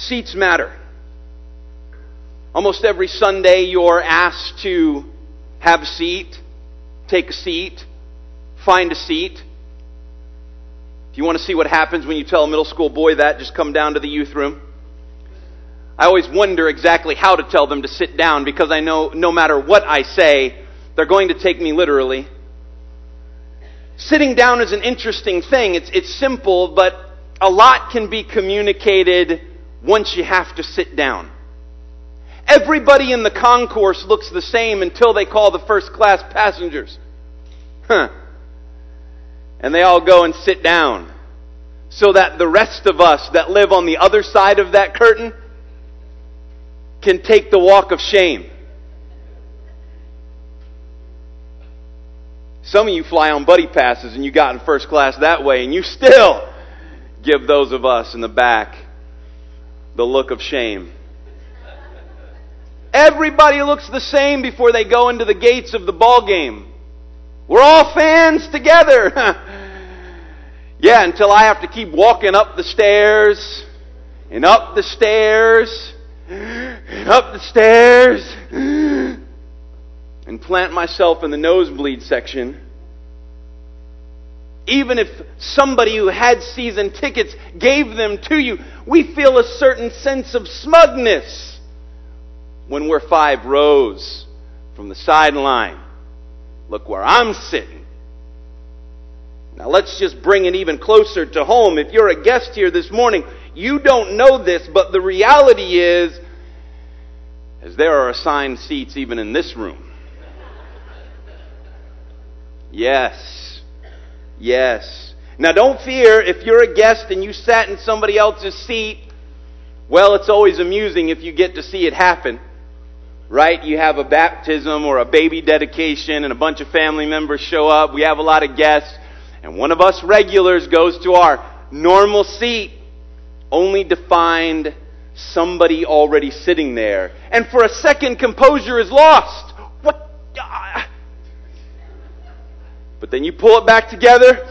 Seats matter. Almost every Sunday, you're asked to have a seat, take a seat, find a seat. If you want to see what happens when you tell a middle school boy that, just come down to the youth room. I always wonder exactly how to tell them to sit down because I know no matter what I say, they're going to take me literally. Sitting down is an interesting thing. It's, it's simple, but a lot can be communicated once you have to sit down. Everybody in the concourse looks the same until they call the first class passengers. Huh. And they all go and sit down so that the rest of us that live on the other side of that curtain can take the walk of shame. Some of you fly on buddy passes and you got in first class that way, and you still give those of us in the back the look of shame. Everybody looks the same before they go into the gates of the ball game. We're all fans together. yeah, until I have to keep walking up the stairs and up the stairs and up the stairs and plant myself in the nosebleed section. Even if somebody who had season tickets gave them to you, we feel a certain sense of smugness when we're five rows from the sideline. Look where I'm sitting. Now let's just bring it even closer to home. If you're a guest here this morning, you don't know this, but the reality is, as there are assigned seats even in this room. Yes. Yes. Now don't fear if you're a guest and you sat in somebody else's seat. Well, it's always amusing if you get to see it happen. Right? You have a baptism or a baby dedication and a bunch of family members show up. We have a lot of guests. And one of us regulars goes to our normal seat only to find somebody already sitting there. And for a second, composure is lost. What? Uh, But then you pull it back together.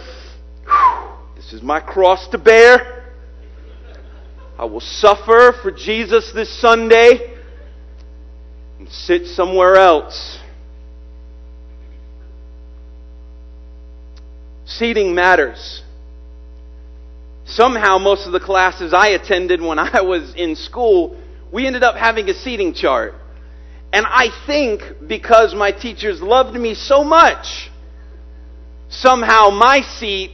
This is my cross to bear. I will suffer for Jesus this Sunday and sit somewhere else. Seating matters. Somehow, most of the classes I attended when I was in school, we ended up having a seating chart. And I think because my teachers loved me so much, somehow my seat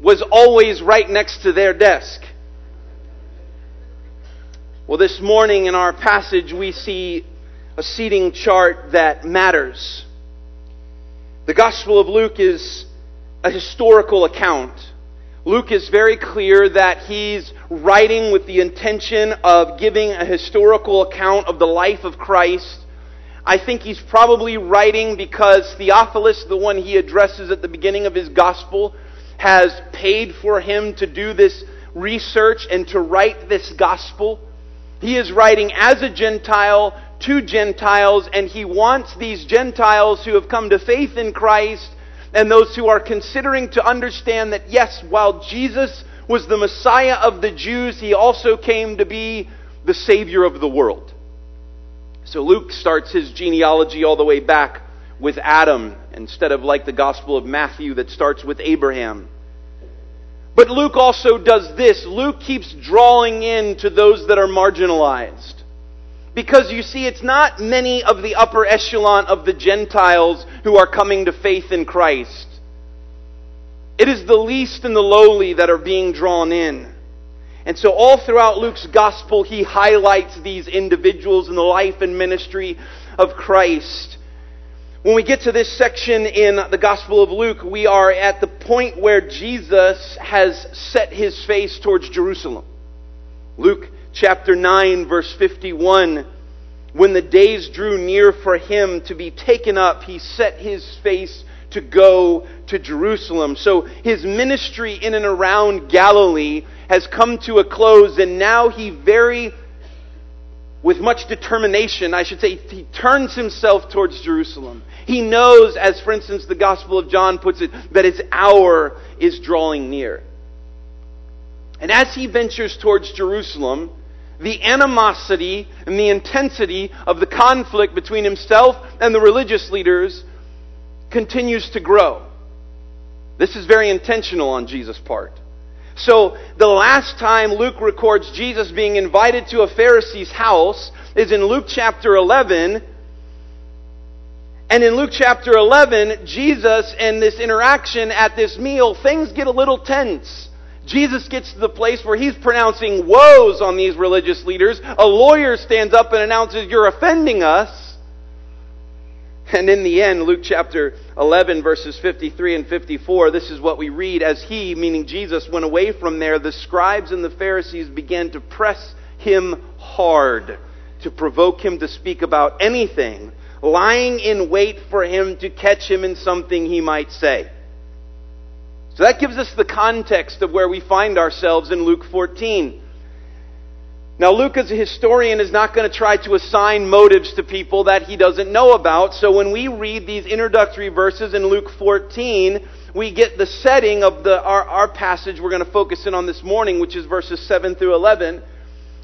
was always right next to their desk. Well, this morning in our passage, we see a seating chart that matters. The Gospel of Luke is a historical account. Luke is very clear that he's writing with the intention of giving a historical account of the life of Christ I think he's probably writing because Theophilus, the one he addresses at the beginning of his gospel, has paid for him to do this research and to write this gospel. He is writing as a Gentile to Gentiles, and he wants these Gentiles who have come to faith in Christ and those who are considering to understand that, yes, while Jesus was the Messiah of the Jews, he also came to be the Savior of the world. So Luke starts his genealogy all the way back with Adam instead of like the Gospel of Matthew that starts with Abraham. But Luke also does this. Luke keeps drawing in to those that are marginalized. Because you see, it's not many of the upper echelon of the Gentiles who are coming to faith in Christ. It is the least and the lowly that are being drawn in. And so, all throughout Luke's gospel, he highlights these individuals in the life and ministry of Christ. When we get to this section in the Gospel of Luke, we are at the point where Jesus has set his face towards Jerusalem. Luke chapter 9, verse 51. When the days drew near for him to be taken up, he set his face to go to Jerusalem. So his ministry in and around Galilee has come to a close, and now he very, with much determination, I should say, he turns himself towards Jerusalem. He knows, as for instance the Gospel of John puts it, that his hour is drawing near. And as he ventures towards Jerusalem, the animosity and the intensity of the conflict between himself and the religious leaders continues to grow. This is very intentional on Jesus' part. So, the last time Luke records Jesus being invited to a Pharisee's house is in Luke chapter 11. And in Luke chapter 11, Jesus and this interaction at this meal, things get a little tense. Jesus gets to the place where he's pronouncing woes on these religious leaders. A lawyer stands up and announces, You're offending us. And in the end, Luke chapter 11, verses 53 and 54, this is what we read. As he, meaning Jesus, went away from there, the scribes and the Pharisees began to press him hard to provoke him to speak about anything, lying in wait for him to catch him in something he might say. So that gives us the context of where we find ourselves in Luke 14. Now, Luke, as a historian, is not going to try to assign motives to people that he doesn't know about. So when we read these introductory verses in Luke 14, we get the setting of the, our, our passage we're going to focus in on this morning, which is verses 7 through 11.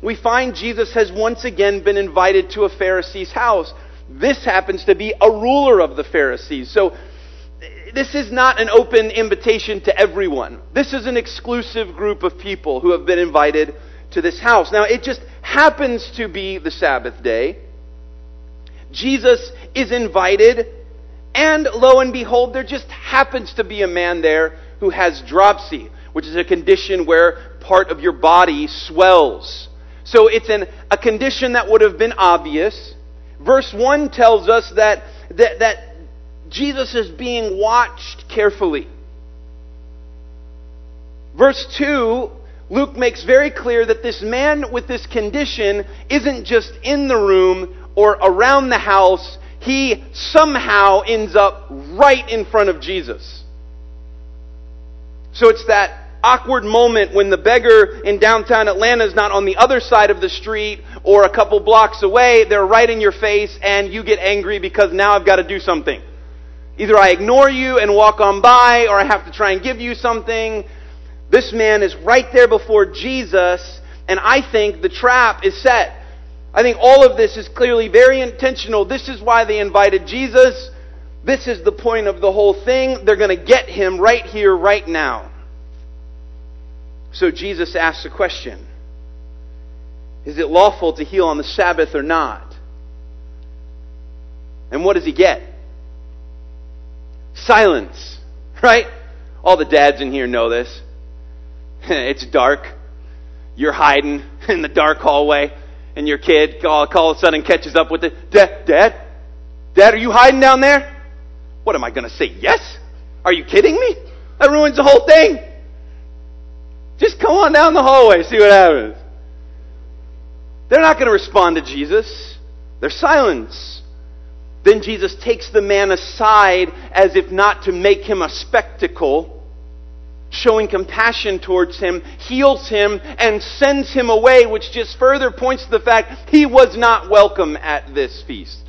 We find Jesus has once again been invited to a Pharisee's house. This happens to be a ruler of the Pharisees. So this is not an open invitation to everyone. This is an exclusive group of people who have been invited to this house. Now, it just happens to be the Sabbath day. Jesus is invited, and lo and behold, there just happens to be a man there who has dropsy, which is a condition where part of your body swells. So it's an, a condition that would have been obvious. Verse 1 tells us that, that, that Jesus is being watched carefully. Verse 2 Luke makes very clear that this man with this condition isn't just in the room or around the house, he somehow ends up right in front of Jesus. So it's that awkward moment when the beggar in downtown Atlanta is not on the other side of the street or a couple blocks away, they're right in your face and you get angry because now I've got to do something. Either I ignore you and walk on by or I have to try and give you something. This man is right there before Jesus, and I think the trap is set. I think all of this is clearly very intentional. This is why they invited Jesus. This is the point of the whole thing. They're going to get him right here, right now. So Jesus asks a question Is it lawful to heal on the Sabbath or not? And what does he get? Silence. Right? All the dads in here know this. it's dark. You're hiding in the dark hallway, and your kid all, all of a sudden catches up with it. Dad, Dad, Dad, are you hiding down there? What am I going to say? Yes? Are you kidding me? That ruins the whole thing. Just come on down the hallway, see what happens. They're not going to respond to Jesus. Their silence. Then Jesus takes the man aside as if not to make him a spectacle showing compassion towards him, heals him, and sends him away, which just further points to the fact he was not welcome at this feast.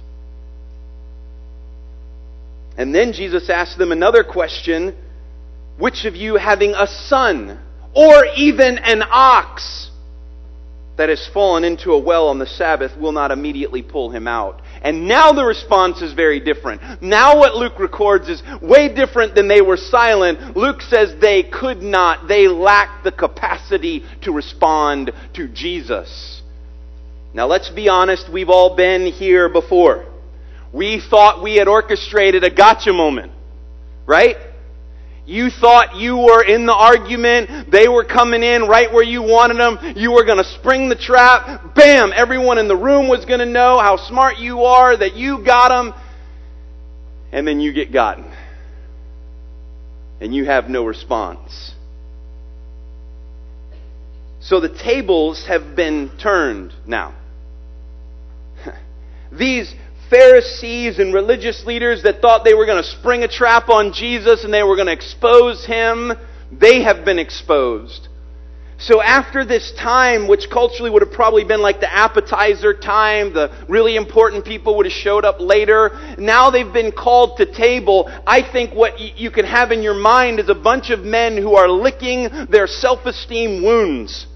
And then Jesus asked them another question Which of you, having a son, or even an ox, that has fallen into a well on the Sabbath, will not immediately pull him out? And now the response is very different. Now what Luke records is way different than they were silent. Luke says they could not, they lacked the capacity to respond to Jesus. Now let's be honest, we've all been here before. We thought we had orchestrated a gotcha moment, right? You thought you were in the argument. They were coming in right where you wanted them. You were going to spring the trap. Bam! Everyone in the room was going to know how smart you are, that you got them. And then you get gotten. And you have no response. So the tables have been turned now. These Pharisees and religious leaders that thought they were going to spring a trap on Jesus and they were going to expose him, they have been exposed. So after this time, which culturally would have probably been like the appetizer time, the really important people would have showed up later, now they've been called to table. I think what you can have in your mind is a bunch of men who are licking their self-esteem wounds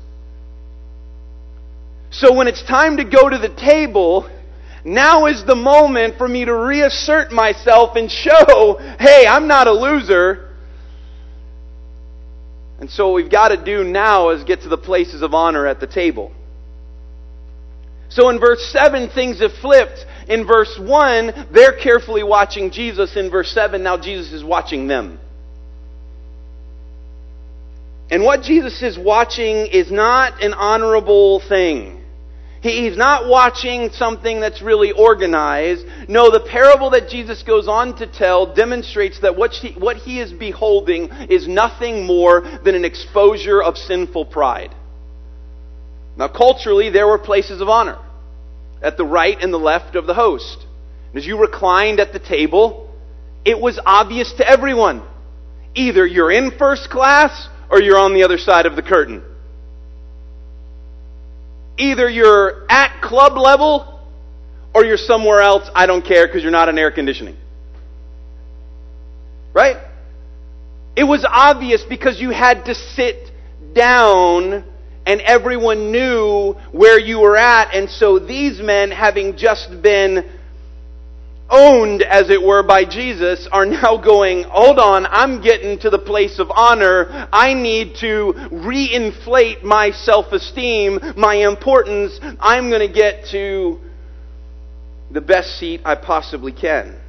So when it's time to go to the table, now is the moment for me to reassert myself and show, hey, I'm not a loser. And so what we've got to do now is get to the places of honor at the table. So in verse 7, things have flipped. In verse 1, they're carefully watching Jesus. In verse 7, now Jesus is watching them. And what Jesus is watching is not an honorable thing. He's not watching something that's really organized. No, the parable that Jesus goes on to tell demonstrates that what he, what he is beholding is nothing more than an exposure of sinful pride. Now, culturally, there were places of honor at the right and the left of the host. As you reclined at the table, it was obvious to everyone. Either you're in first class or you're on the other side of the curtain. Either you're at club level or you're somewhere else. I don't care because you're not in air conditioning. Right? It was obvious because you had to sit down and everyone knew where you were at. And so these men, having just been owned, as it were, by Jesus are now going, hold on, I'm getting to the place of honor. I need to reinflate my self-esteem, my importance. I'm going to get to the best seat I possibly can.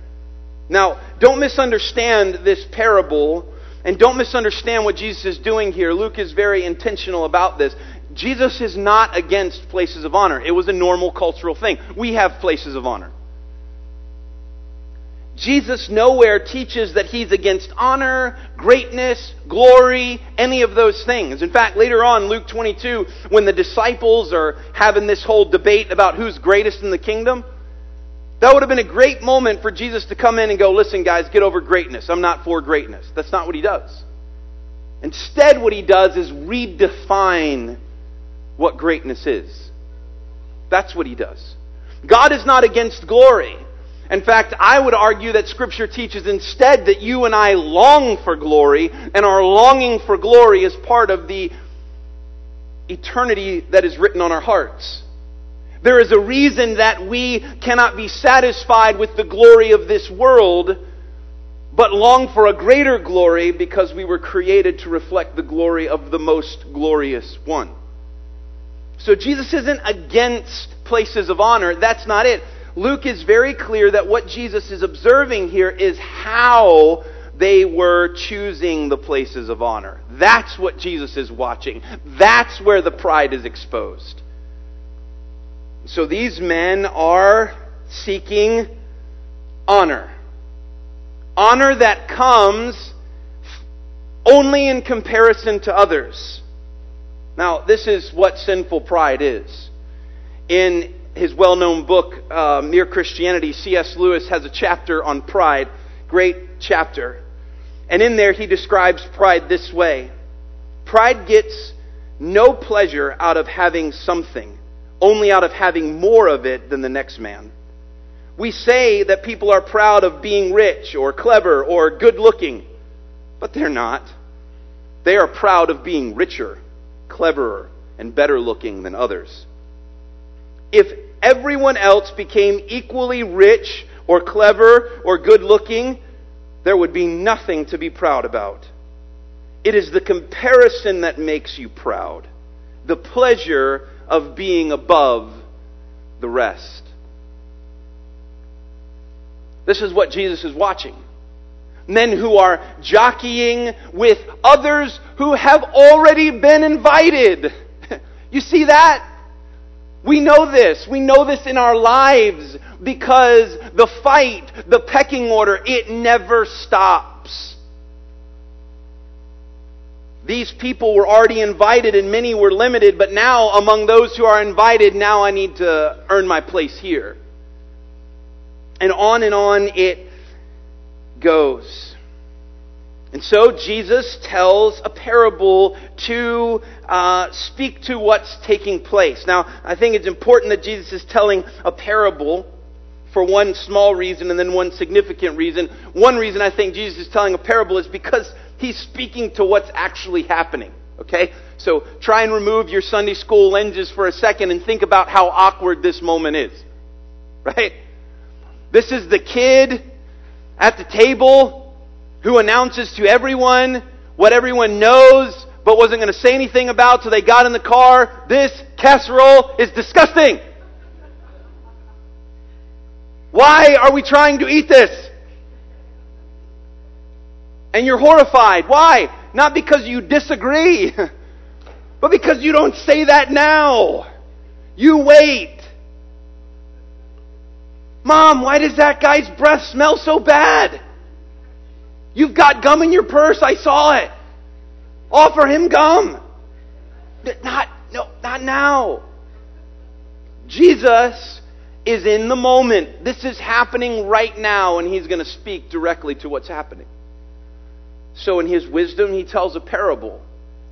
Now, don't misunderstand this parable and don't misunderstand what Jesus is doing here. Luke is very intentional about this. Jesus is not against places of honor. It was a normal cultural thing. We have places of honor. Jesus nowhere teaches that he's against honor, greatness, glory, any of those things. In fact, later on, Luke 22, when the disciples are having this whole debate about who's greatest in the kingdom, that would have been a great moment for Jesus to come in and go, listen, guys, get over greatness. I'm not for greatness. That's not what he does. Instead, what he does is redefine what greatness is. That's what he does. God is not against glory. In fact, I would argue that Scripture teaches instead that you and I long for glory, and our longing for glory is part of the eternity that is written on our hearts. There is a reason that we cannot be satisfied with the glory of this world, but long for a greater glory because we were created to reflect the glory of the most glorious one. So Jesus isn't against places of honor. That's not it. Luke is very clear that what Jesus is observing here is how they were choosing the places of honor. That's what Jesus is watching. That's where the pride is exposed. So these men are seeking honor. Honor that comes only in comparison to others. Now, this is what sinful pride is. In his well known book, uh, Mere Christianity, C.S. Lewis has a chapter on pride. Great chapter. And in there, he describes pride this way Pride gets no pleasure out of having something, only out of having more of it than the next man. We say that people are proud of being rich or clever or good looking, but they're not. They are proud of being richer, cleverer, and better looking than others if everyone else became equally rich or clever or good looking, there would be nothing to be proud about. It is the comparison that makes you proud, the pleasure of being above the rest. This is what Jesus is watching. Men who are jockeying with others who have already been invited. You see that? We know this. We know this in our lives because the fight, the pecking order, it never stops. These people were already invited and many were limited, but now among those who are invited, now I need to earn my place here. And on and on it goes. And so Jesus tells a parable to uh, speak to what's taking place. Now, I think it's important that Jesus is telling a parable for one small reason and then one significant reason. One reason I think Jesus is telling a parable is because he's speaking to what's actually happening. Okay? So try and remove your Sunday school lenses for a second and think about how awkward this moment is. Right? This is the kid at the table who announces to everyone what everyone knows but wasn't going to say anything about till they got in the car. This casserole is disgusting. Why are we trying to eat this? And you're horrified. Why? Not because you disagree, but because you don't say that now. You wait. Mom, why does that guy's breath smell so bad? You've got gum in your purse. I saw it. Offer him gum. Not, no, not now. Jesus is in the moment. This is happening right now, and he's going to speak directly to what's happening. So, in his wisdom, he tells a parable.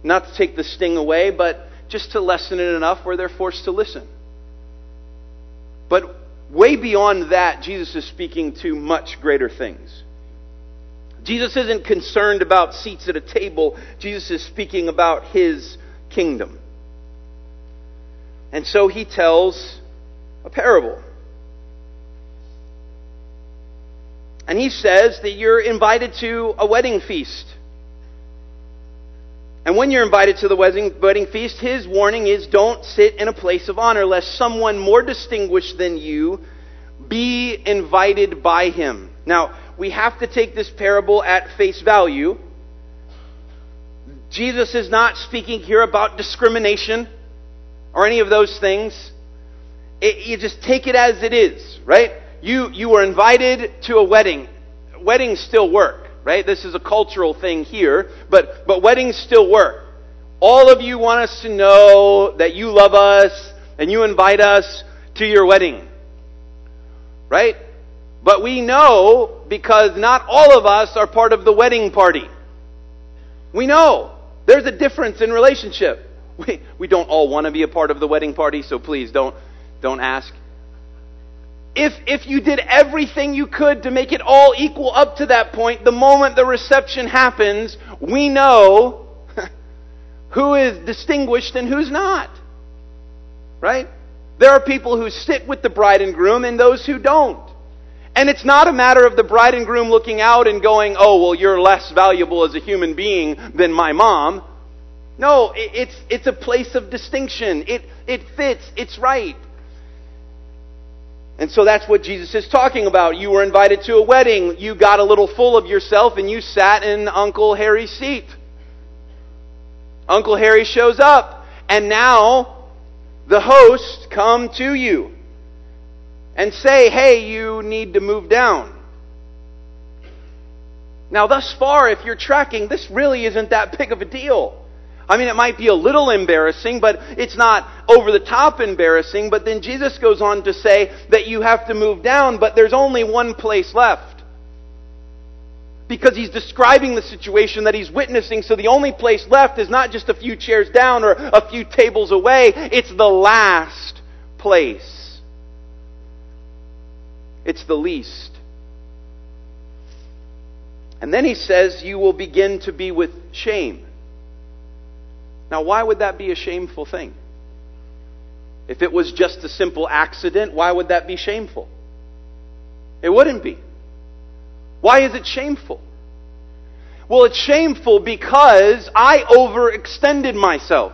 Not to take the sting away, but just to lessen it enough where they're forced to listen. But way beyond that, Jesus is speaking to much greater things. Jesus isn't concerned about seats at a table, Jesus is speaking about his kingdom. And so he tells a parable. And he says that you're invited to a wedding feast. And when you're invited to the wedding, feast, his warning is don't sit in a place of honor, lest someone more distinguished than you be invited by him. Now, we have to take this parable at face value. Jesus is not speaking here about discrimination or any of those things. It, you just take it as it is, right? You, you were invited to a wedding. Weddings still work, right? This is a cultural thing here, but, but weddings still work. All of you want us to know that you love us and you invite us to your wedding. Right? But we know because not all of us are part of the wedding party. We know there's a difference in relationship. We, we don't all want to be a part of the wedding party, so please don't, don't ask. If, if you did everything you could to make it all equal up to that point, the moment the reception happens, we know who is distinguished and who's not. Right? There are people who sit with the bride and groom and those who don't. And it's not a matter of the bride and groom looking out and going, oh, well, you're less valuable as a human being than my mom. No, it's, it's a place of distinction. It, it fits. It's right. And so that's what Jesus is talking about. You were invited to a wedding. You got a little full of yourself and you sat in Uncle Harry's seat. Uncle Harry shows up. And now the host come to you and say, hey, you need to move down. Now, thus far, if you're tracking, this really isn't that big of a deal. I mean, it might be a little embarrassing, but it's not over the top embarrassing. But then Jesus goes on to say that you have to move down, but there's only one place left. Because he's describing the situation that he's witnessing, so the only place left is not just a few chairs down or a few tables away, it's the last place. It's the least. And then he says, You will begin to be with shame. Now, why would that be a shameful thing? If it was just a simple accident, why would that be shameful? It wouldn't be. Why is it shameful? Well, it's shameful because I overextended myself.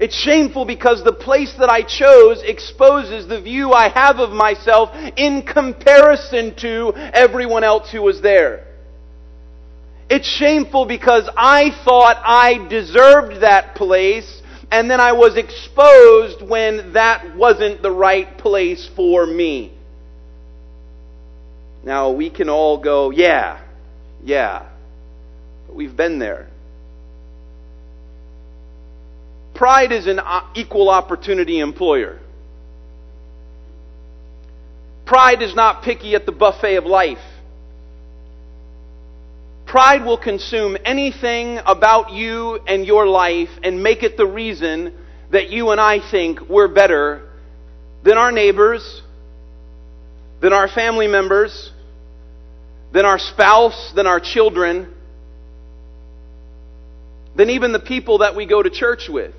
It's shameful because the place that I chose exposes the view I have of myself in comparison to everyone else who was there. It's shameful because I thought I deserved that place and then I was exposed when that wasn't the right place for me. Now we can all go, yeah, yeah, but we've been there. Pride is an uh, equal opportunity employer. Pride is not picky at the buffet of life. Pride will consume anything about you and your life and make it the reason that you and I think we're better than our neighbors, than our family members, than our spouse, than our children. than even the people that we go to church with.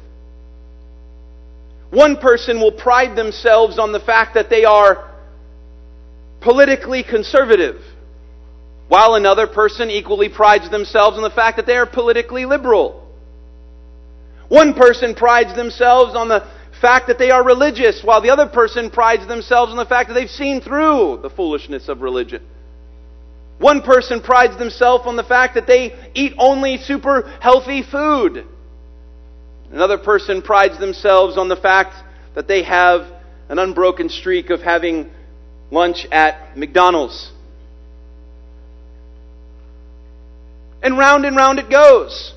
One person will pride themselves on the fact that they are politically conservative, while another person equally prides themselves on the fact that they are politically liberal. One person prides themselves on the fact that they are religious, while the other person prides themselves on the fact that they've seen through the foolishness of religion. One person prides themselves on the fact that they eat only super healthy food. Another person prides themselves on the fact that they have an unbroken streak of having lunch at McDonald's. And round and round it goes.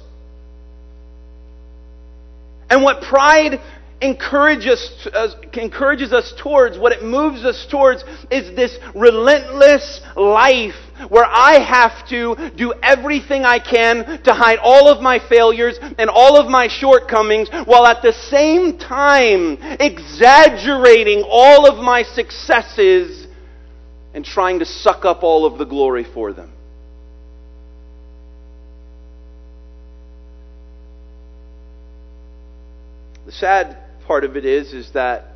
And what pride encourages, uh, encourages us towards, what it moves us towards, is this relentless life where I have to do everything I can to hide all of my failures and all of my shortcomings while at the same time exaggerating all of my successes and trying to suck up all of the glory for them. The sad part of it is is that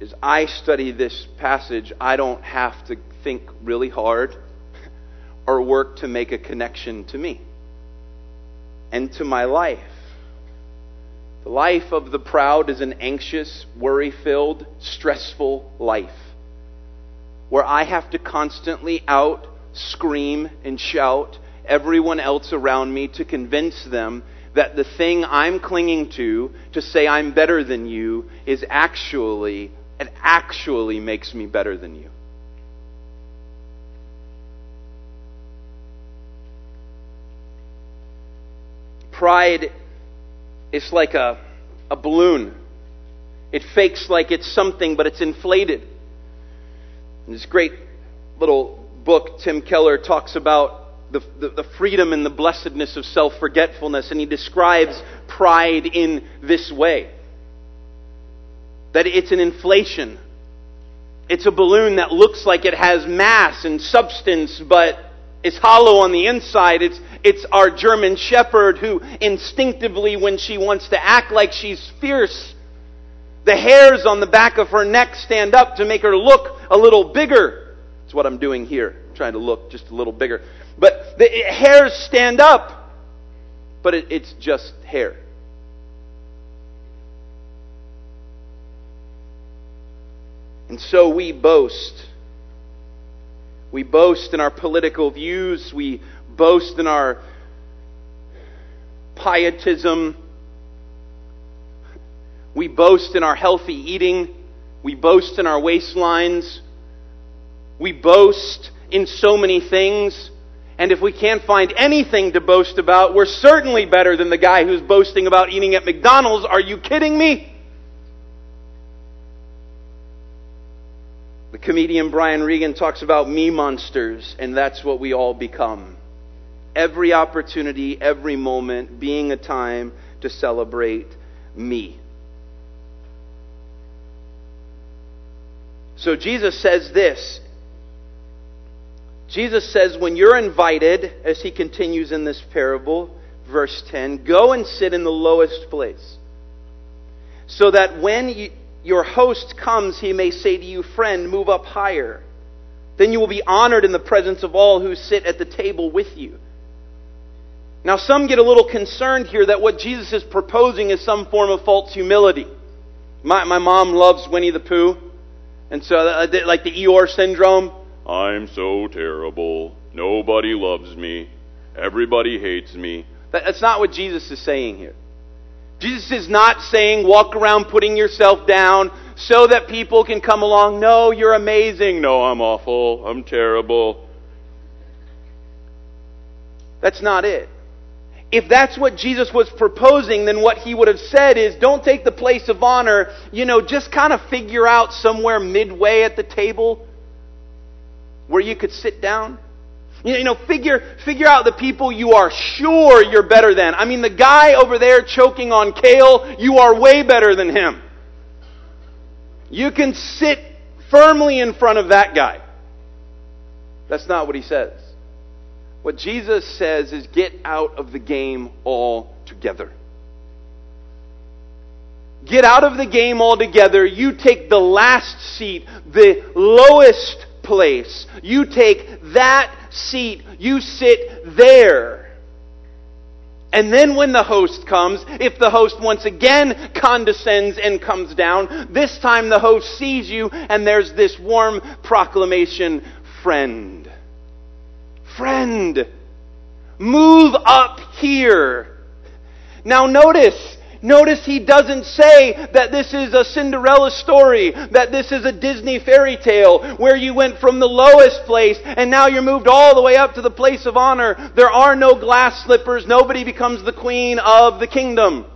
as I study this passage, I don't have to think really hard or work to make a connection to me and to my life. The life of the proud is an anxious, worry filled, stressful life where I have to constantly out scream and shout everyone else around me to convince them that the thing I'm clinging to to say I'm better than you is actually, it actually makes me better than you. Pride is like a, a balloon. It fakes like it's something, but it's inflated. In this great little book, Tim Keller talks about the, the, the freedom and the blessedness of self forgetfulness, and he describes pride in this way that it's an inflation. It's a balloon that looks like it has mass and substance, but is hollow on the inside. It's, it's our German shepherd who instinctively, when she wants to act like she's fierce, the hairs on the back of her neck stand up to make her look a little bigger. That's what I'm doing here, trying to look just a little bigger. But the hairs stand up, but it, it's just hair. And so we boast. We boast in our political views. We boast in our pietism. We boast in our healthy eating. We boast in our waistlines. We boast in so many things. And if we can't find anything to boast about, we're certainly better than the guy who's boasting about eating at McDonald's. Are you kidding me? The comedian Brian Regan talks about me monsters, and that's what we all become. Every opportunity, every moment being a time to celebrate me. So Jesus says this Jesus says, when you're invited, as he continues in this parable, verse 10, go and sit in the lowest place, so that when you, your host comes, he may say to you, Friend, move up higher. Then you will be honored in the presence of all who sit at the table with you. Now, some get a little concerned here that what Jesus is proposing is some form of false humility. My, my mom loves Winnie the Pooh, and so, uh, like the Eeyore syndrome, I'm so terrible. Nobody loves me. Everybody hates me. That's not what Jesus is saying here. Jesus is not saying walk around putting yourself down so that people can come along. No, you're amazing. No, I'm awful. I'm terrible. That's not it. If that's what Jesus was proposing, then what he would have said is don't take the place of honor. You know, just kind of figure out somewhere midway at the table where you could sit down? You know, figure, figure out the people you are sure you're better than. I mean, the guy over there choking on kale, you are way better than him. You can sit firmly in front of that guy. That's not what he says. What Jesus says is get out of the game all together. Get out of the game altogether. You take the last seat, the lowest place. You take that seat. You sit there. And then when the host comes, if the host once again condescends and comes down, this time the host sees you and there's this warm proclamation, friend. Friend. Move up here. Now notice, Notice he doesn't say that this is a Cinderella story, that this is a Disney fairy tale where you went from the lowest place and now you're moved all the way up to the place of honor. There are no glass slippers. Nobody becomes the queen of the kingdom.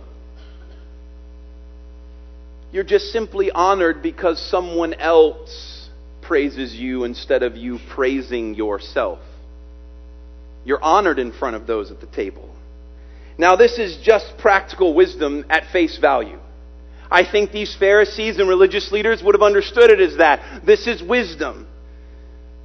You're just simply honored because someone else praises you instead of you praising yourself. You're honored in front of those at the table. Now, this is just practical wisdom at face value. I think these Pharisees and religious leaders would have understood it as that. This is wisdom.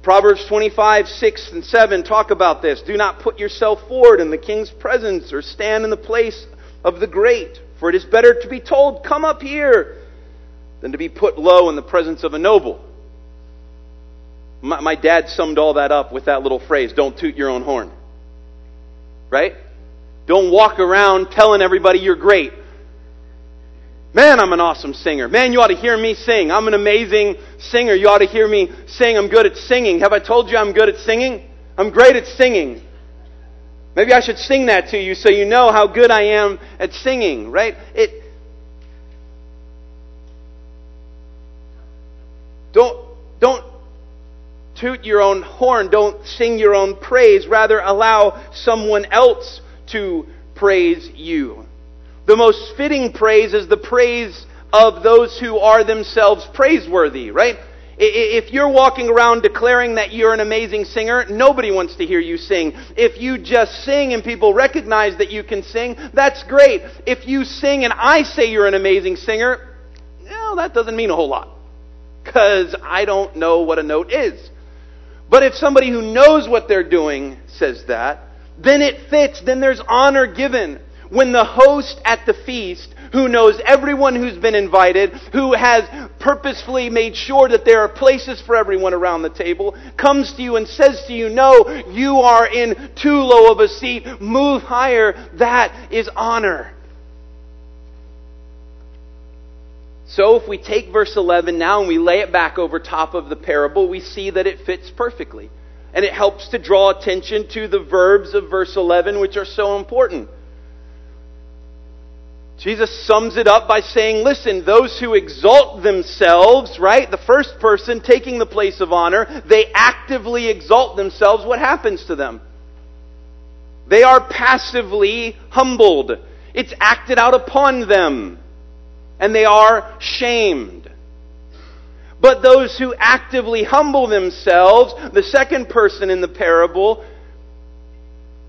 Proverbs 25, 6 and 7 talk about this. Do not put yourself forward in the king's presence or stand in the place of the great, for it is better to be told, Come up here, than to be put low in the presence of a noble. My, my dad summed all that up with that little phrase don't toot your own horn. Right? Don't walk around telling everybody you're great. Man, I'm an awesome singer. Man, you ought to hear me sing. I'm an amazing singer. You ought to hear me sing. I'm good at singing. Have I told you I'm good at singing? I'm great at singing. Maybe I should sing that to you so you know how good I am at singing, right? It Don't don't toot your own horn, don't sing your own praise, rather allow someone else to praise you. The most fitting praise is the praise of those who are themselves praiseworthy, right? If you're walking around declaring that you're an amazing singer, nobody wants to hear you sing. If you just sing and people recognize that you can sing, that's great. If you sing and I say you're an amazing singer, no, that doesn't mean a whole lot. Because I don't know what a note is. But if somebody who knows what they're doing says that, then it fits, then there's honor given. When the host at the feast, who knows everyone who's been invited, who has purposefully made sure that there are places for everyone around the table, comes to you and says to you, No, you are in too low of a seat, move higher, that is honor. So if we take verse 11 now and we lay it back over top of the parable, we see that it fits perfectly. And it helps to draw attention to the verbs of verse 11, which are so important. Jesus sums it up by saying, listen, those who exalt themselves, right? The first person taking the place of honor, they actively exalt themselves. What happens to them? They are passively humbled. It's acted out upon them. And they are shamed. But those who actively humble themselves, the second person in the parable,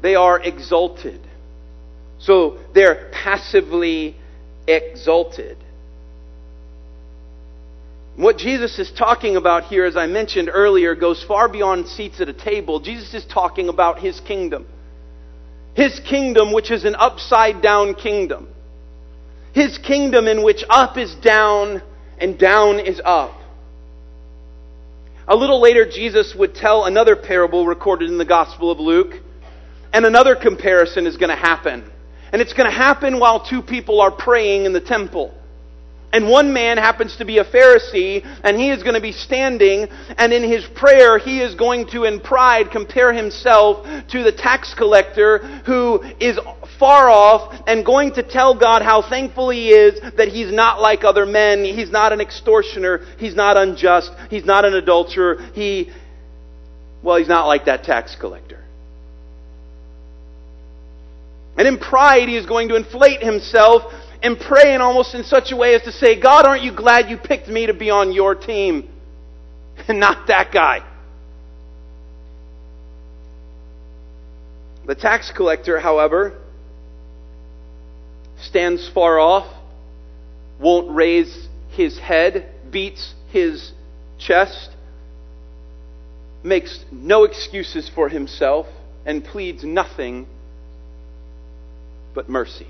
they are exalted. So they're passively exalted. What Jesus is talking about here, as I mentioned earlier, goes far beyond seats at a table. Jesus is talking about his kingdom. His kingdom, which is an upside down kingdom. His kingdom in which up is down and down is up. A little later, Jesus would tell another parable recorded in the Gospel of Luke, and another comparison is going to happen. And it's going to happen while two people are praying in the temple. And one man happens to be a Pharisee, and he is going to be standing, and in his prayer, he is going to, in pride, compare himself to the tax collector who is far off and going to tell God how thankful he is that he's not like other men. He's not an extortioner. He's not unjust. He's not an adulterer. He, well, he's not like that tax collector. And in pride, he is going to inflate himself and pray in almost in such a way as to say, God, aren't you glad you picked me to be on your team and not that guy? The tax collector, however, stands far off, won't raise his head, beats his chest, makes no excuses for himself, and pleads nothing but mercy.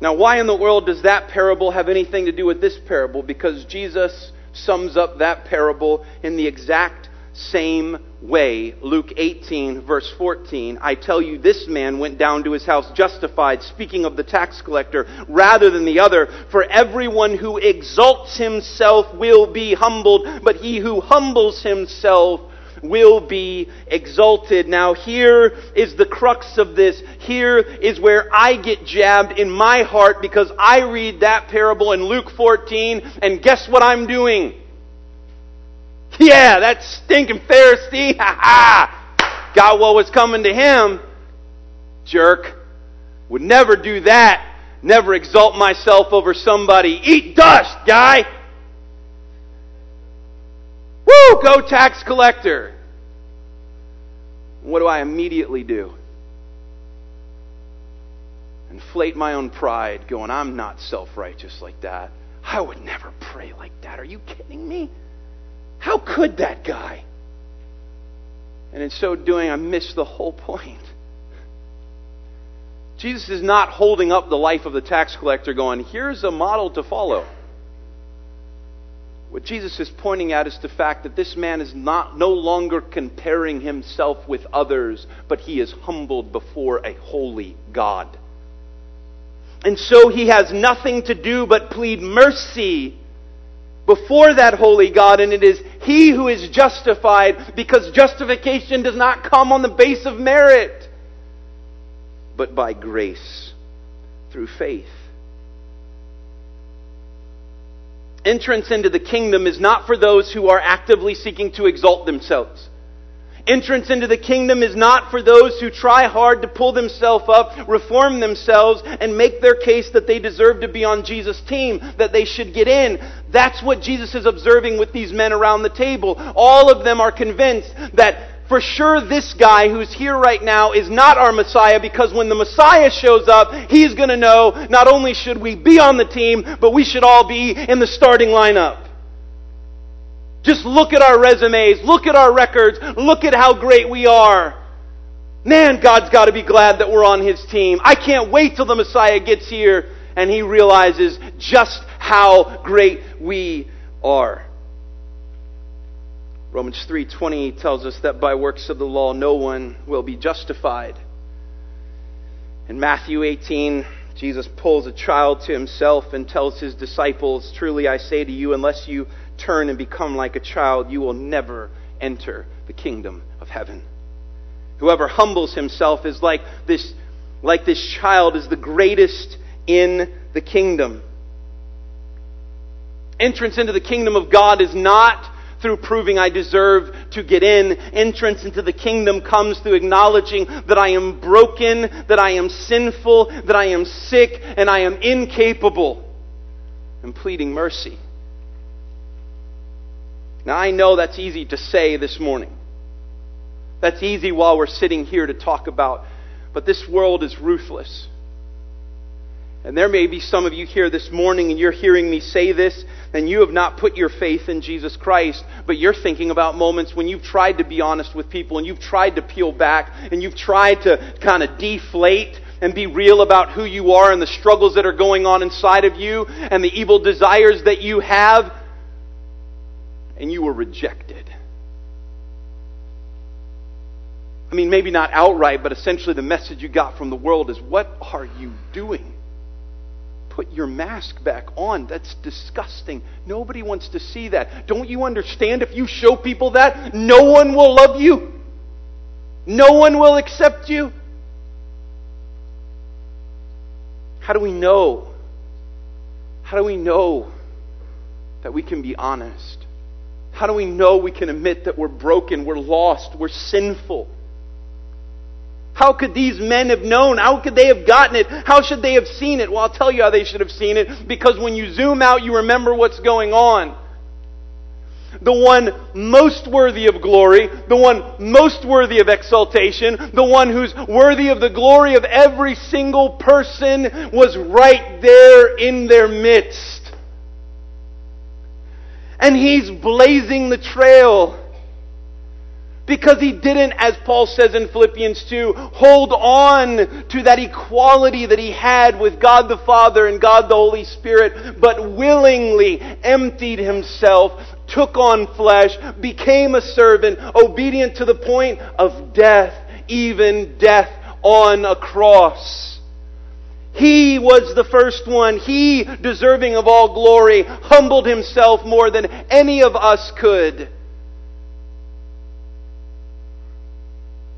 Now, why in the world does that parable have anything to do with this parable? Because Jesus sums up that parable in the exact same way. Luke 18, verse 14. I tell you, this man went down to his house justified, speaking of the tax collector, rather than the other. For everyone who exalts himself will be humbled, but he who humbles himself will be exalted. Now, here is the crux of this. Here is where I get jabbed in my heart because I read that parable in Luke 14, and guess what I'm doing? Yeah, that stinking Pharisee, ha ha, got what was coming to him. Jerk. Would never do that. Never exalt myself over somebody. Eat dust, guy. Woo, go tax collector. What do I immediately do? Inflate my own pride, going, I'm not self righteous like that. I would never pray like that. Are you kidding me? How could that guy? And in so doing, I miss the whole point. Jesus is not holding up the life of the tax collector, going, Here's a model to follow. What Jesus is pointing at is the fact that this man is not no longer comparing himself with others, but he is humbled before a holy God. And so he has nothing to do but plead mercy before that holy God, and it is he who is justified because justification does not come on the base of merit, but by grace through faith. Entrance into the kingdom is not for those who are actively seeking to exalt themselves. Entrance into the kingdom is not for those who try hard to pull themselves up, reform themselves, and make their case that they deserve to be on Jesus' team, that they should get in. That's what Jesus is observing with these men around the table. All of them are convinced that for sure this guy who's here right now is not our Messiah because when the Messiah shows up, he's going to know not only should we be on the team, but we should all be in the starting lineup. Just look at our resumes, look at our records, look at how great we are. Man, God's got to be glad that we're on His team. I can't wait till the Messiah gets here and He realizes just how great we are. Romans 3:20 tells us that by works of the law no one will be justified. In Matthew 18, Jesus pulls a child to himself and tells his disciples, "Truly I say to you, unless you turn and become like a child, you will never enter the kingdom of heaven." Whoever humbles himself is like this like this child is the greatest in the kingdom. Entrance into the kingdom of God is not through proving I deserve to get in. Entrance into the kingdom comes through acknowledging that I am broken, that I am sinful, that I am sick, and I am incapable, and pleading mercy. Now, I know that's easy to say this morning. That's easy while we're sitting here to talk about, but this world is ruthless. And there may be some of you here this morning and you're hearing me say this, and you have not put your faith in Jesus Christ, but you're thinking about moments when you've tried to be honest with people and you've tried to peel back and you've tried to kind of deflate and be real about who you are and the struggles that are going on inside of you and the evil desires that you have, and you were rejected. I mean, maybe not outright, but essentially the message you got from the world is what are you doing? put your mask back on. That's disgusting. Nobody wants to see that. Don't you understand? If you show people that, no one will love you, no one will accept you. How do we know? How do we know that we can be honest? How do we know we can admit that we're broken, we're lost, we're sinful? How could these men have known? How could they have gotten it? How should they have seen it? Well, I'll tell you how they should have seen it because when you zoom out, you remember what's going on. The one most worthy of glory, the one most worthy of exaltation, the one who's worthy of the glory of every single person was right there in their midst. And he's blazing the trail Because he didn't, as Paul says in Philippians 2, hold on to that equality that he had with God the Father and God the Holy Spirit, but willingly emptied himself, took on flesh, became a servant, obedient to the point of death, even death on a cross. He was the first one. He, deserving of all glory, humbled himself more than any of us could.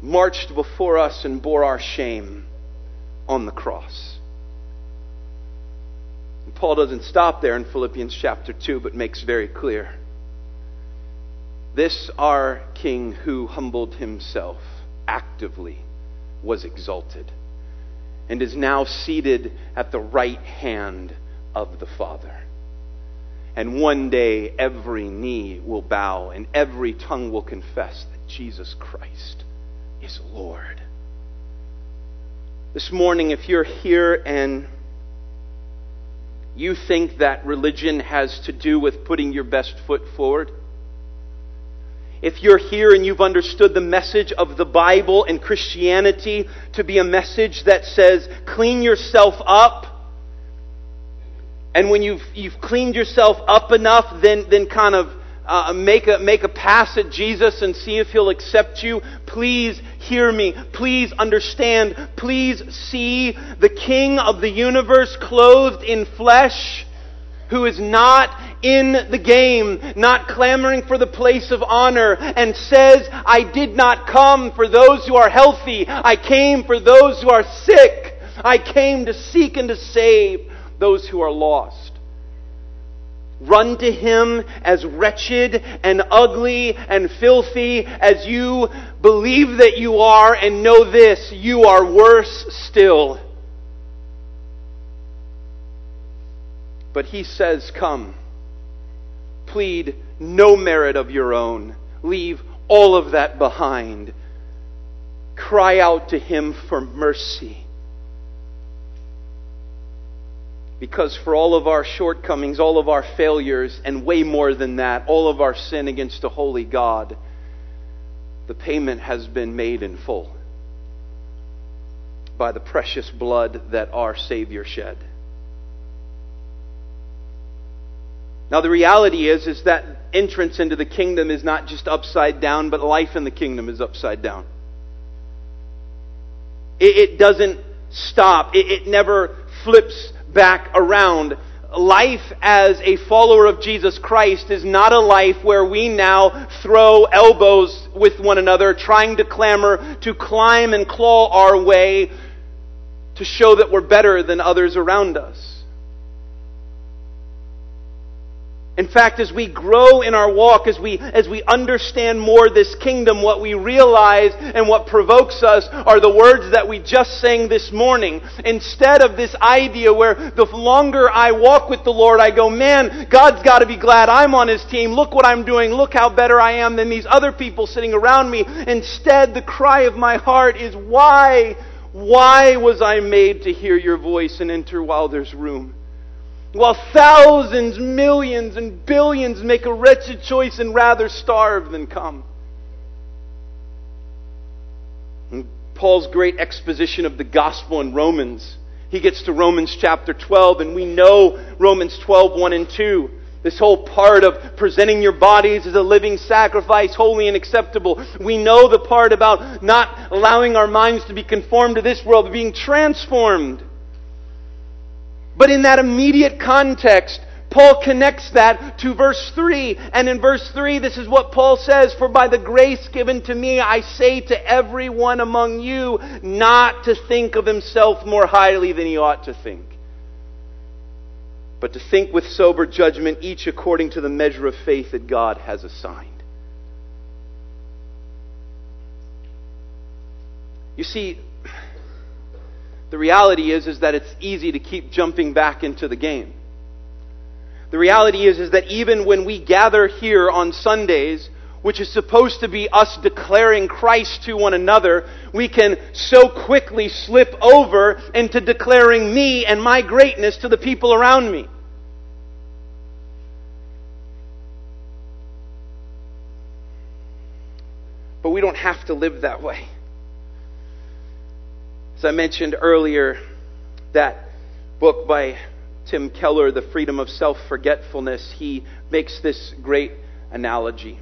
marched before us and bore our shame on the cross. And Paul doesn't stop there in Philippians chapter 2, but makes very clear this our King who humbled himself actively was exalted and is now seated at the right hand of the Father. And one day every knee will bow and every tongue will confess that Jesus Christ is Lord. This morning, if you're here and you think that religion has to do with putting your best foot forward, if you're here and you've understood the message of the Bible and Christianity to be a message that says, clean yourself up, and when you've, you've cleaned yourself up enough, then, then kind of uh, make, a, make a pass at Jesus and see if he'll accept you, please hear me. Please understand. Please see the King of the universe clothed in flesh who is not in the game, not clamoring for the place of honor, and says, I did not come for those who are healthy. I came for those who are sick. I came to seek and to save those who are lost. Run to him as wretched and ugly and filthy as you believe that you are, and know this you are worse still. But he says, Come, plead no merit of your own, leave all of that behind. Cry out to him for mercy Because for all of our shortcomings, all of our failures, and way more than that, all of our sin against a holy God, the payment has been made in full by the precious blood that our Savior shed. Now the reality is is that entrance into the kingdom is not just upside down, but life in the kingdom is upside down. It, it doesn't stop. It, it never flips back around. Life as a follower of Jesus Christ is not a life where we now throw elbows with one another, trying to clamor, to climb and claw our way to show that we're better than others around us. In fact, as we grow in our walk, as we, as we understand more this kingdom, what we realize and what provokes us are the words that we just sang this morning. Instead of this idea where the longer I walk with the Lord, I go, man, God's got to be glad I'm on His team. Look what I'm doing. Look how better I am than these other people sitting around me. Instead, the cry of my heart is, why, why was I made to hear your voice and enter while there's room? While thousands, millions, and billions make a wretched choice and rather starve than come. In Paul's great exposition of the gospel in Romans, he gets to Romans chapter 12, and we know Romans 12, 1 and 2. This whole part of presenting your bodies as a living sacrifice, holy and acceptable. We know the part about not allowing our minds to be conformed to this world, but being transformed but in that immediate context, Paul connects that to verse 3. And in verse 3, this is what Paul says For by the grace given to me, I say to everyone among you not to think of himself more highly than he ought to think, but to think with sober judgment, each according to the measure of faith that God has assigned. You see, the reality is, is that it's easy to keep jumping back into the game. The reality is, is that even when we gather here on Sundays, which is supposed to be us declaring Christ to one another, we can so quickly slip over into declaring me and my greatness to the people around me. But we don't have to live that way. As I mentioned earlier, that book by Tim Keller, The Freedom of Self Forgetfulness, he makes this great analogy.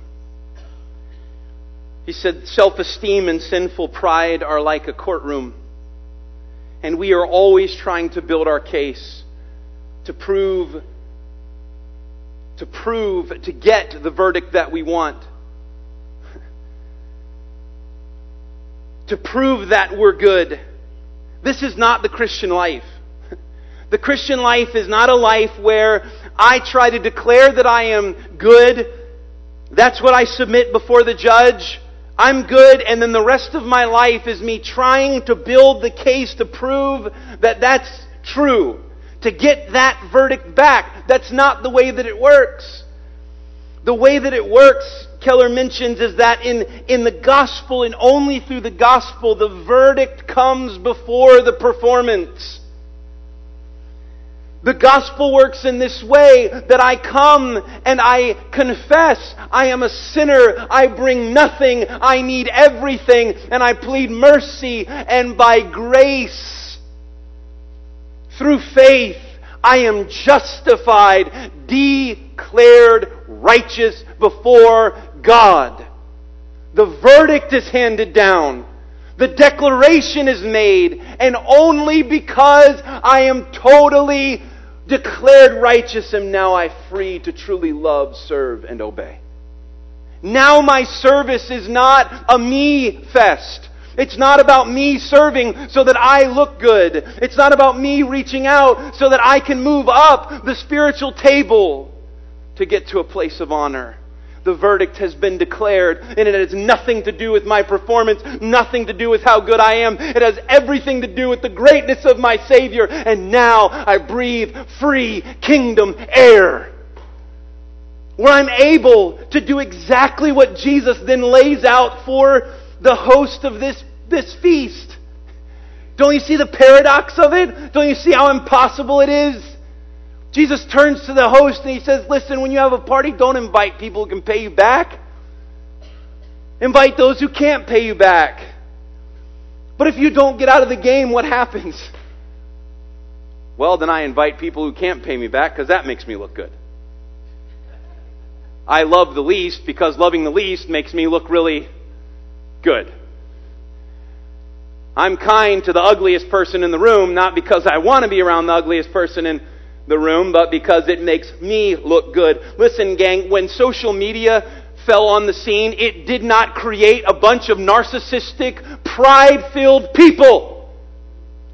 He said, Self esteem and sinful pride are like a courtroom, and we are always trying to build our case to prove, to prove, to get the verdict that we want. to prove that we're good. This is not the Christian life. The Christian life is not a life where I try to declare that I am good. That's what I submit before the judge. I'm good, and then the rest of my life is me trying to build the case to prove that that's true. To get that verdict back. That's not the way that it works. The way that it works, Keller mentions, is that in, in the gospel and only through the gospel, the verdict comes before the performance. The gospel works in this way that I come and I confess I am a sinner. I bring nothing. I need everything. And I plead mercy. And by grace, through faith, I am justified, declared righteous before God. The verdict is handed down. The declaration is made, and only because I am totally declared righteous am now I free to truly love, serve, and obey. Now my service is not a me fest. It's not about me serving so that I look good. It's not about me reaching out so that I can move up the spiritual table to get to a place of honor. The verdict has been declared, and it has nothing to do with my performance, nothing to do with how good I am. It has everything to do with the greatness of my Savior, and now I breathe free kingdom air. Where I'm able to do exactly what Jesus then lays out for the host of this, this feast. Don't you see the paradox of it? Don't you see how impossible it is? Jesus turns to the host and he says, Listen, when you have a party, don't invite people who can pay you back. Invite those who can't pay you back. But if you don't get out of the game, what happens? Well, then I invite people who can't pay me back because that makes me look good. I love the least because loving the least makes me look really good. I'm kind to the ugliest person in the room, not because I want to be around the ugliest person in the room, but because it makes me look good. Listen, gang, when social media fell on the scene, it did not create a bunch of narcissistic, pride filled people.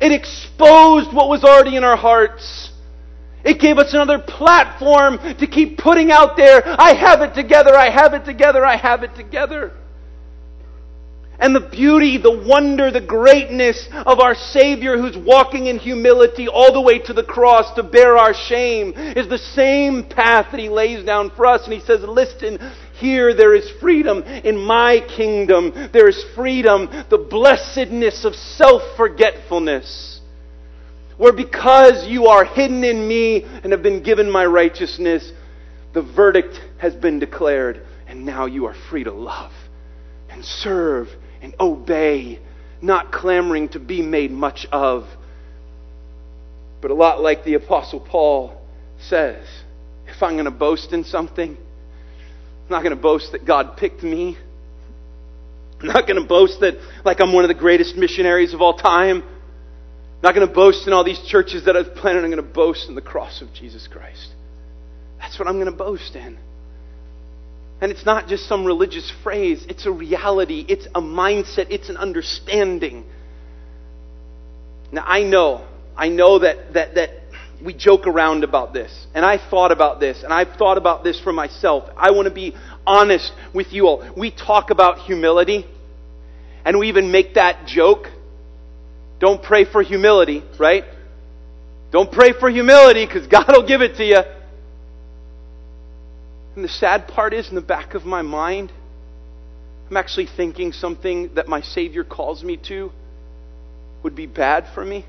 It exposed what was already in our hearts. It gave us another platform to keep putting out there, I have it together, I have it together, I have it together and the beauty, the wonder, the greatness of our Savior who's walking in humility all the way to the cross to bear our shame is the same path that He lays down for us. And He says, listen, here there is freedom in my kingdom. There is freedom, the blessedness of self-forgetfulness. Where because you are hidden in me and have been given my righteousness, the verdict has been declared, and now you are free to love and serve and obey, not clamoring to be made much of. But a lot like the Apostle Paul says, if I'm going to boast in something, I'm not going to boast that God picked me. I'm not going to boast that like I'm one of the greatest missionaries of all time. I'm not going to boast in all these churches that I've planted. I'm going to boast in the cross of Jesus Christ. That's what I'm going to boast in. And it's not just some religious phrase, it's a reality, it's a mindset, it's an understanding. Now, I know, I know that, that, that we joke around about this. And I thought about this, and I've thought about this for myself. I want to be honest with you all. We talk about humility, and we even make that joke. Don't pray for humility, right? Don't pray for humility because God will give it to you. And the sad part is, in the back of my mind, I'm actually thinking something that my Savior calls me to would be bad for me.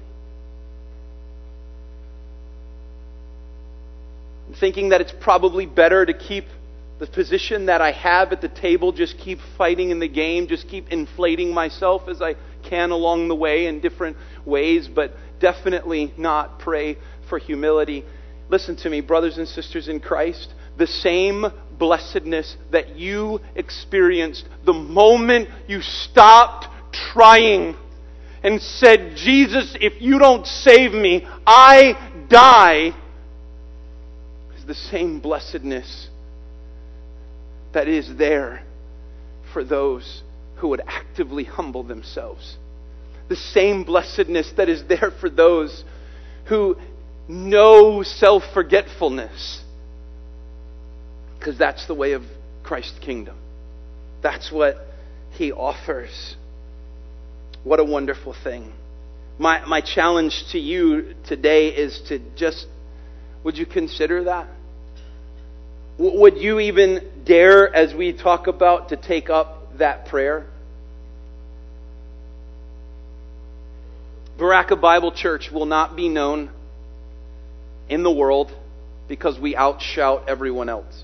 I'm thinking that it's probably better to keep the position that I have at the table, just keep fighting in the game, just keep inflating myself as I can along the way in different ways, but definitely not pray for humility. Listen to me, brothers and sisters in Christ. The same blessedness that you experienced the moment you stopped trying and said, Jesus, if you don't save me, I die, is the same blessedness that is there for those who would actively humble themselves. The same blessedness that is there for those who know self forgetfulness. Because that's the way of Christ's kingdom. That's what he offers. What a wonderful thing. My, my challenge to you today is to just, would you consider that? Would you even dare, as we talk about, to take up that prayer? Baraka Bible Church will not be known in the world because we outshout everyone else.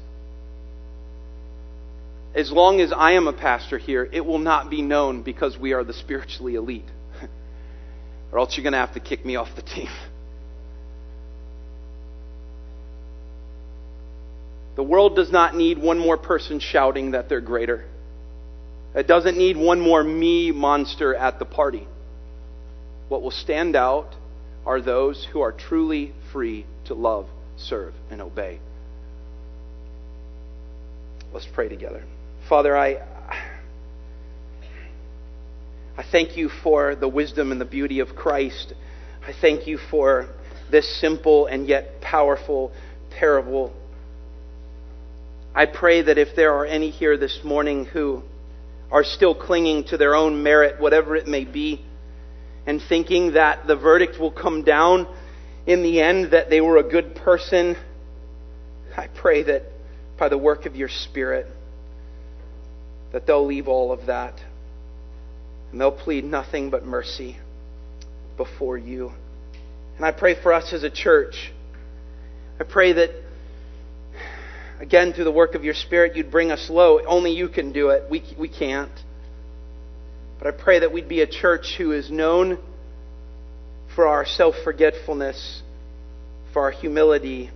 As long as I am a pastor here, it will not be known because we are the spiritually elite. or else you're going to have to kick me off the team. The world does not need one more person shouting that they're greater. It doesn't need one more me monster at the party. What will stand out are those who are truly free to love, serve, and obey. Let's pray together. Father, I, I thank you for the wisdom and the beauty of Christ. I thank you for this simple and yet powerful parable I pray that if there are any here this morning who are still clinging to their own merit, whatever it may be, and thinking that the verdict will come down in the end that they were a good person, I pray that by the work of your Spirit, that they'll leave all of that and they'll plead nothing but mercy before you. And I pray for us as a church. I pray that again, through the work of your Spirit, you'd bring us low. Only you can do it. We, we can't. But I pray that we'd be a church who is known for our self forgetfulness, for our humility,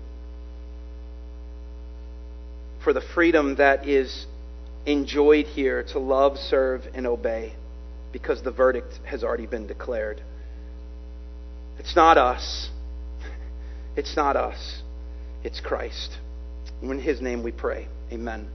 for the freedom that is enjoyed here to love, serve, and obey because the verdict has already been declared. It's not us. It's not us. It's Christ. In his name we pray. Amen.